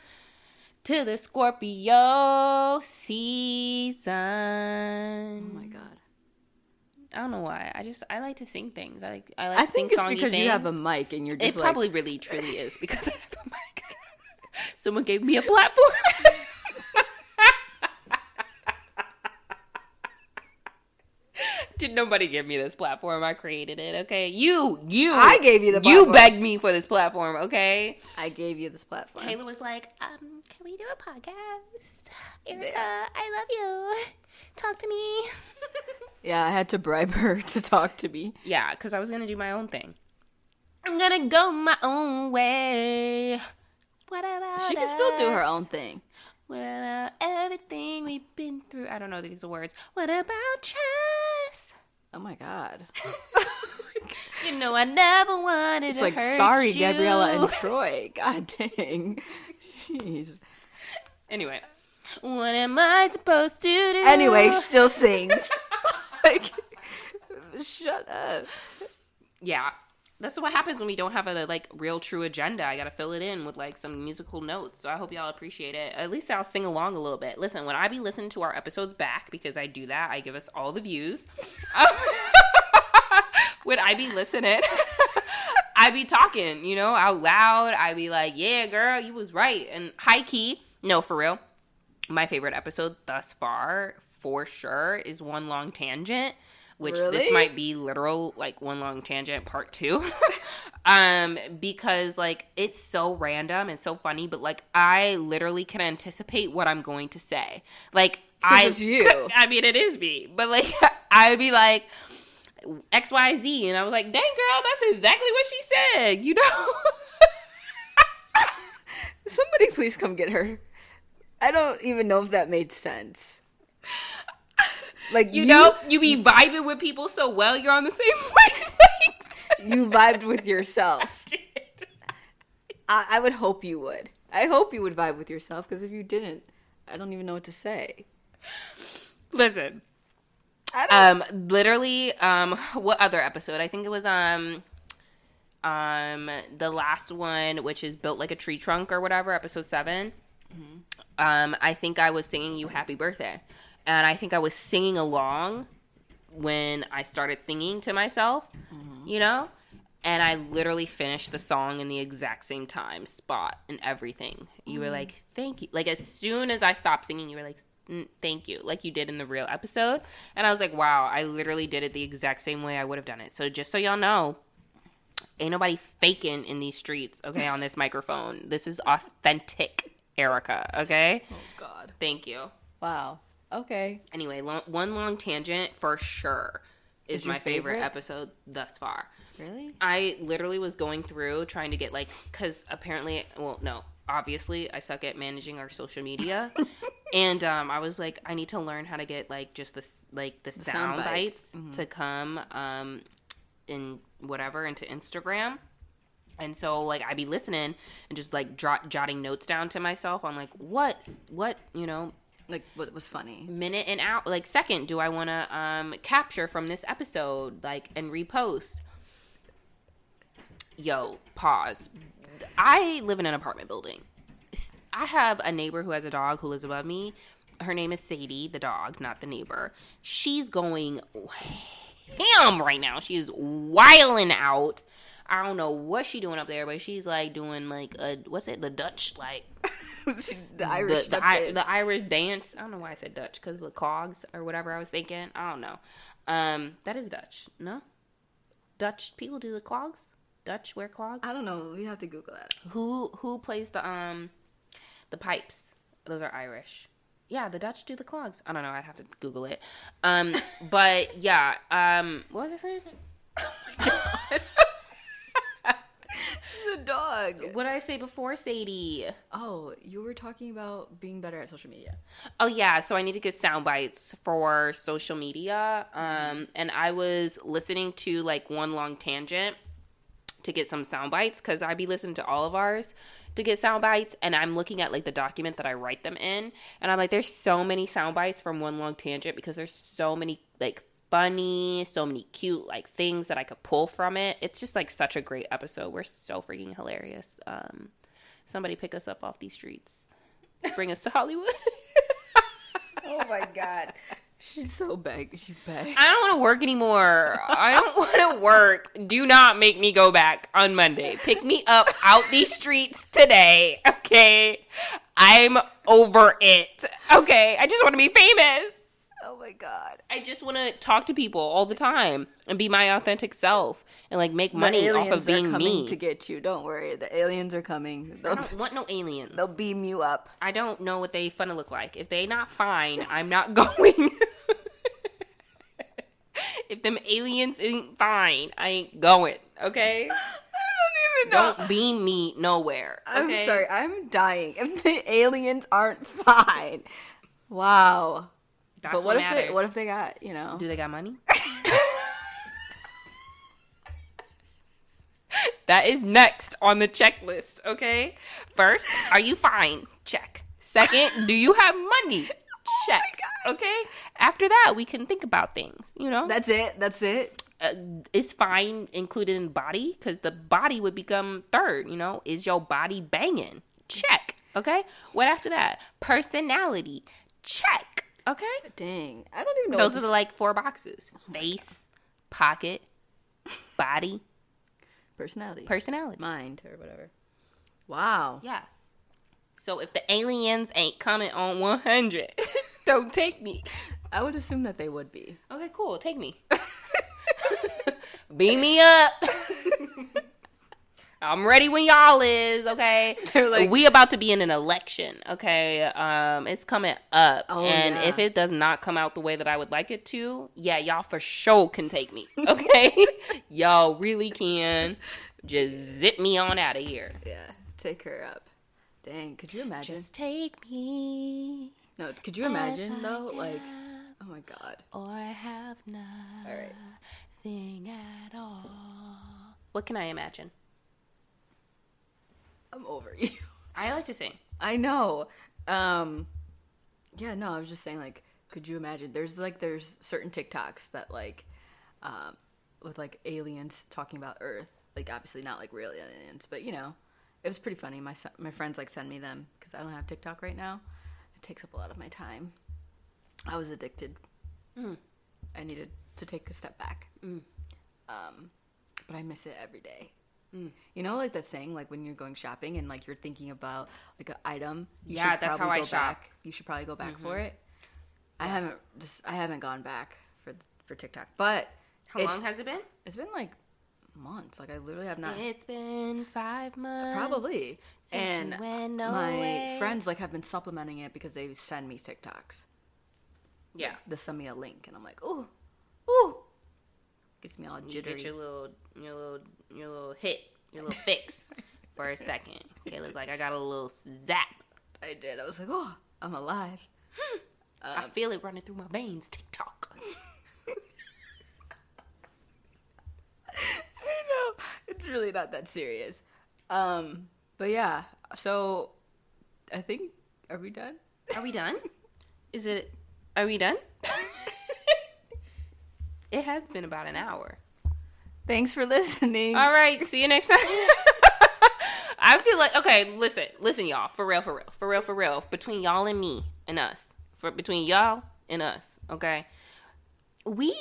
to the Scorpio season. Oh my god. I don't know why. I just I like to sing things. I like I like I think it's because things. you have a mic and you're just It like, probably really truly is because I have a mic. [LAUGHS] Someone gave me a platform. [LAUGHS] Did nobody give me this platform? I created it. Okay, you, you. I gave you the You begged me for this platform. Okay. I gave you this platform. Kayla was like, um, "Can we do a podcast?" [LAUGHS] Erica, I love you. Talk to me. [LAUGHS] Yeah, I had to bribe her [LAUGHS] to talk to me. Yeah, because I was gonna do my own thing. I'm gonna go my own way. What about She can still do her own thing. What about everything we've been through? I don't know these words. What about trust? Oh my god. [LAUGHS] You know I never wanted It's to like, hurt sorry, you. Gabriella and Troy. [LAUGHS] God dang. Jeez. Anyway, what am I supposed to do? Anyway, still sings. [LAUGHS] like, shut up. yeah that's what happens when we don't have a like real true agenda. I gotta fill it in with like some musical notes. So i hope y'all appreciate it. At least i'll sing along a little bit. Listen when i be listening to our episodes back because i do that i give us all the views. [LAUGHS] When i be listening [LAUGHS] i be talking you know out loud. I be like yeah girl you was right. And high key no for real my favorite episode thus far for sure is one long tangent which this might be literal like one long tangent part two [LAUGHS] um because like it's so random and so funny but like i literally can anticipate what i'm going to say like [LAUGHS] i it's you. i mean it is me but like [LAUGHS] i would be like xyz and i was like dang girl that's exactly what she said you know Somebody please come get her. I don't even know if that made sense. Like you, know you be vibing with people so well you're on the same [LAUGHS] wavelength you vibed with yourself. [LAUGHS] I, I would hope you would. I hope you would vibe with yourself because if you didn't, I don't even know what to say. listen I don't. Um, literally, um, what other episode? I think it was um, um, the last one, which is built like a tree trunk or whatever, episode 7 Um, I think I was singing "You Happy Birthday," and I think I was singing along when I started singing to myself. You know. And I literally finished the song in the exact same time, spot, and everything. You were like, "Thank you!" Like as soon as I stopped singing, you were like, "Mm, thank you like you did in the real episode and i was like wow i literally did it the exact same way i would have done it so just so y'all know ain't nobody faking in these streets okay on this [LAUGHS] microphone this is authentic erica okay oh God. thank you Wow. Okay. anyway long, one long tangent for sure is, Is my favorite, favorite? episode thus far Really? I literally was going through trying to get like because apparently, well, no, obviously I suck at managing our social media, [LAUGHS] and um, I was like, I need to learn how to get like just this like the, sound sound, bites. bites, to come um in whatever into Instagram. And so like I'd be listening and just like jot, jotting notes down to myself on like what what you know Like what was funny? minute and out like second do I want to um capture from this episode like and repost. Yo, pause. I live in an apartment building. I have a neighbor who has a dog who lives above me. Her name is Sadie, the dog, not the neighbor. She's going ham right now. She is wiling out. I don't know what she doing up there, but she's like doing like a what's it? The Dutch like [LAUGHS] the Irish. the, the, the Irish dance. I don't know why I said Dutch because the clogs or whatever I was thinking. I don't know. Um, that is Dutch. No, Dutch people do the clogs. Dutch wear clogs. I don't know. We have to Google that. Who who plays the um the pipes? Those are Irish. Yeah, the Dutch do the clogs. I don't know. I'd have to Google it. Um, [LAUGHS] but yeah. Um, what was I saying? [LAUGHS] [LAUGHS] the dog. What did I say before, Sadie? Oh, you were talking about being better at social media. Oh yeah, so I need to get sound bites for social media. Um, and I was listening to like one long tangent to get some sound bites because I'd be listening to all of ours to get sound bites, and I'm looking at like the document that I write them in, and I'm like, there's so many sound bites from one long tangent because there's so many like funny, so many cute like things that I could pull from it. It's just like such a great episode. We're so freaking hilarious. Um, somebody pick us up off these streets, bring us to Hollywood. [LAUGHS] Oh my god. She's so big. She begged. I don't want to work anymore. I don't [LAUGHS] want to work. Do not make me go back on Monday. Pick me up out these streets today. Okay. I'm over it. Okay. I just want to be famous. Oh my god. I just want to talk to people all the time and be my authentic self and like make money off of being me. to get you. Don't worry. The aliens are coming. They'll, don't want no aliens. they'll beam you up. I don't know what they finna look like. If they not fine, I'm not [LAUGHS] going. if them aliens ain't fine, I ain't going. Okay. [LAUGHS] I don't even know. Don't beam me nowhere. I'm Okay? sorry. I'm dying. If the aliens aren't fine. Wow. That's but what, what, if matters. they what if they got, you know? Do they got money? [LAUGHS] that is next on the checklist, okay? First, are you fine? Check. Second, do you have money? [LAUGHS] Check. Okay? After that, we can think about things, you know? That's it. That's it. uh, is fine included in body because the body would become third. You know, is your body banging? Check. Okay. What after that? Personality. Check. Okay. Dang. I don't even know. Those are the like four boxes: face, pocket, [LAUGHS] body, personality, personality. mind, or whatever. Wow. Yeah. So if the aliens ain't coming on 100, [LAUGHS] don't take me. I would assume that they would be. Okay, cool. Take me. [LAUGHS] Beam me up. I'm ready when y'all is, okay? [LAUGHS] Like- we about to be in an election, okay? Um, it's coming up. Oh, and yeah. if it does not come out the way that I would like it to, yeah, y'all for sure can take me. [LAUGHS] Okay? [LAUGHS] y'all really can. Just zip me on out of here. Yeah. Take her up. Dang. Could you imagine? Just take me. no. Could you imagine though? Like, oh my god. or have All right. nothing at all. What can I imagine? I'm over [LAUGHS] you. I like to sing. I know. Um yeah, no, I was just saying like could you imagine there's like there's certain TikToks that like um with like aliens talking about Earth, like obviously not like real aliens, but you know, it was pretty funny. My my friends like send me them cuz I don't have TikTok right now. It takes up a lot of my time. I was addicted. Mm. I needed to take a step back. Mm. Um but I miss it every day. Mm. You know, like that saying, like when you're going shopping and like you're thinking about like an item. You Yeah, that's how I go shop. Mm-hmm. Back. You should probably go back for it. I haven't just I haven't gone back for for TikTok, but How long has it been? it's been like months. Like I literally have not. It's been five months. Probably. And my away. friends like have been supplementing it because they send me TikToks. Yeah. They send me a link, and I'm like, oh, ooh, gets me all You jittery. get your little, your little, your little hit, your little fix [LAUGHS] for a second. Kayla's like, I got a little zap. I did. I was like, oh, I'm alive. I feel it running through my veins. TikTok. [LAUGHS] I know. It's really not that serious. Um, but yeah, so I think are we done? Are we done? [LAUGHS] Is it? Are we done? It has been about an hour. Thanks for listening. All right. See you next time. [LAUGHS] I feel like okay. Listen, listen, y'all. For real, for real, for real, for real. Between y'all and me and us, for between y'all and us, okay. We,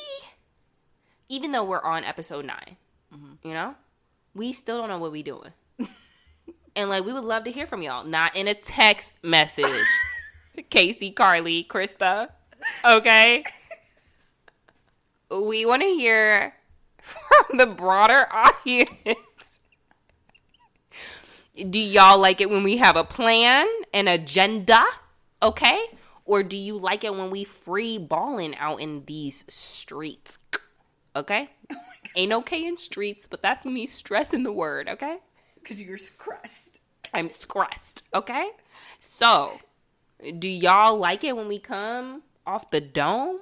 even though we're on episode 9 mm-hmm. you know, we still don't know what we doing. [LAUGHS] and like, we would love to hear from y'all, not in a text message. [LAUGHS] Casey, Carly, Krista, okay. We want to hear from the broader [LAUGHS] audience. Do y'all like it when we have a plan, an agenda, okay? Or do you like it when we free balling out in these streets? Okay? [LAUGHS] Oh Ain't okay in streets, but that's me stressing the word, okay? Because you're crust. I'm stressed. Okay. So, do y'all like it when we come off the dome?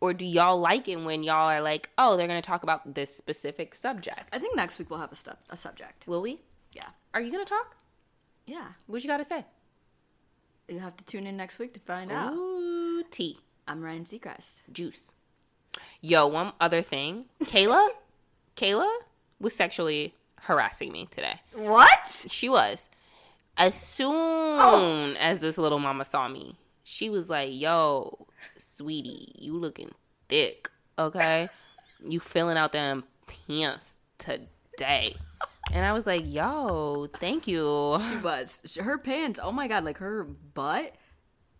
Or do y'all like it when y'all are like, oh, they're to talk about this specific subject? I think next week we'll have a, stu- a subject. Will we? Yeah. Are you to talk? Yeah. What you got to say? You'll have to tune in next week to find out. Ooh, tea. I'm Ryan Seacrest. juice. Yo, one other thing. [LAUGHS] Kayla, Kayla was sexually harassing me today. What? She was. As soon oh. as this little mama saw me, she was like, "Yo, sweetie, you looking thick, okay? You filling out them pants today." And I was like, "Yo, thank you." She was. Her pants, oh my god, like her butt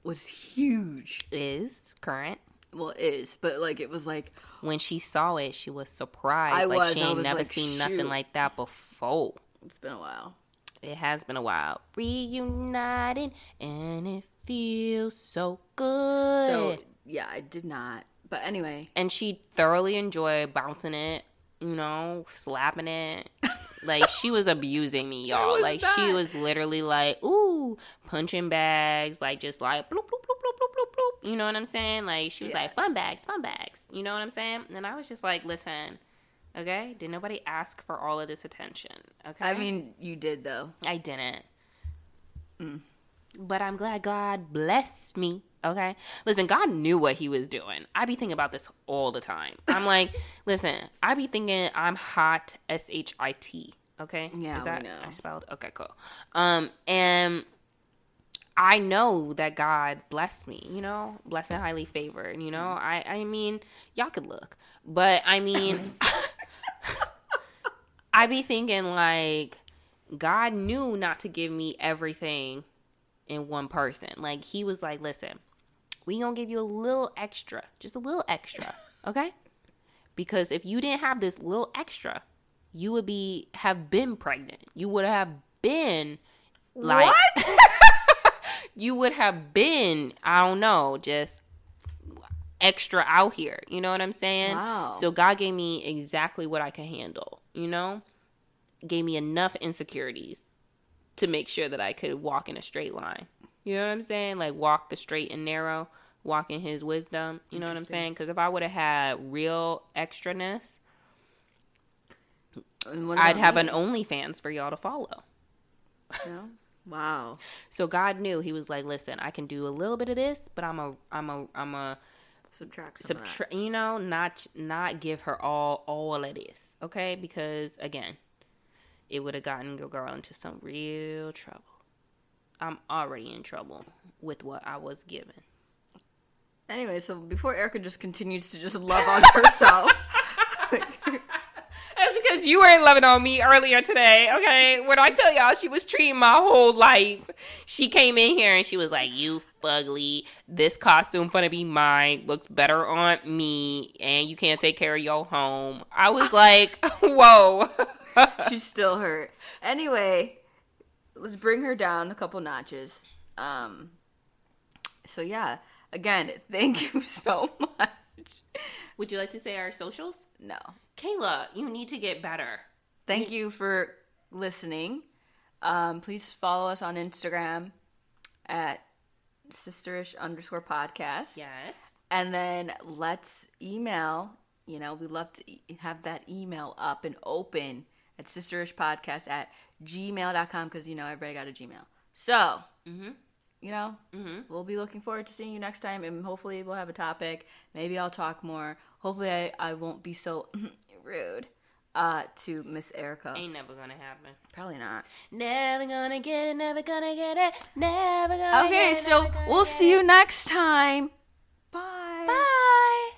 was huge. Is current. Well, is, but like it was like, When she saw it, she was surprised. I like was, she I ain't was never like, seen nothing like that before. it's been a while. It has been a while. Reuniting and it feels so good. So, yeah, I did not. But anyway, and she thoroughly enjoyed bouncing it, you know, slapping it. [LAUGHS] like she was abusing me, y'all. Like she was literally like, ooh, punching bags, like just like bloop bloop bloop bloop bloop bloop bloop. You know what I'm saying? Like she was Yeah. like fun bags, fun bags. You know what I'm saying? And I was just like, listen, okay, did nobody ask for all of this attention? Okay, I mean, you did though. I didn't. Mm. But I'm glad God blessed me. Okay. Listen, God knew what he was doing. I be thinking about this all the time. I'm like, [LAUGHS] listen, I be thinking I'm hot S H I T. Okay. Yeah, Is that. I spelled okay, cool. Um, and I know that God blessed me, you know, blessed and highly favored, you know. I I mean, y'all could look. But I mean [LAUGHS] [LAUGHS] I be thinking like God knew not to give me everything in one person. Like he was like, "Listen, we to give you a little extra, just a little extra, [LAUGHS] okay? Because if you didn't have this little extra, you would be have been pregnant. You would have been like what? [LAUGHS] you would have been, I don't know, just extra out here. You know what I'm saying? Wow. So God gave me exactly what I could handle, you know? Gave me enough insecurities to make sure that I could walk in a straight line. You know what I'm saying? Like walk the straight and narrow, walk in his wisdom. You know what I'm saying? Because if I would have had real extraness, I'd have me? an OnlyFans for y'all to follow. No? Wow. So God knew He was like, "Listen, I can do a little bit of this, but I'm a, I'm a, I'm a Subtract. Some of that. subtract. You know, not not give her all all of this, okay? Because again, it would have gotten your girl into some real trouble. I'm already in trouble with what I was given. Anyway, so before Erica just continues to just love on herself. [LAUGHS] That's because you weren't loving on me earlier today, okay? When I tell y'all she was treating my whole life, she came in here and she was like, "You fugly, this costume gonna be mine. Looks better on me, and you can't take care of your home." I was [LAUGHS] like, "Whoa." [LAUGHS] She's still hurt. Anyway, let's bring her down a couple notches. Um so yeah, again, thank you [LAUGHS] so much. Would you like to say our socials? No. Kayla, you need to get better. Thank you for listening. Um, please follow us on Instagram at sisterish underscore podcast. Yes. And then let's email, you know, we love to have that email up and open at sisterishpodcast at gmail.com because, you know, everybody got a Gmail. So, Mhm. you know, Mhm. we'll be looking forward to seeing you next time and hopefully we'll have a topic. Maybe I'll talk more. Hopefully I, I won't be so [LAUGHS] rude uh, to Miss Erica. Ain't never gonna happen. Probably not. Never gonna get it. Never gonna get it. Never gonna. Okay, get it, so we'll see it. you next time. Bye. Bye.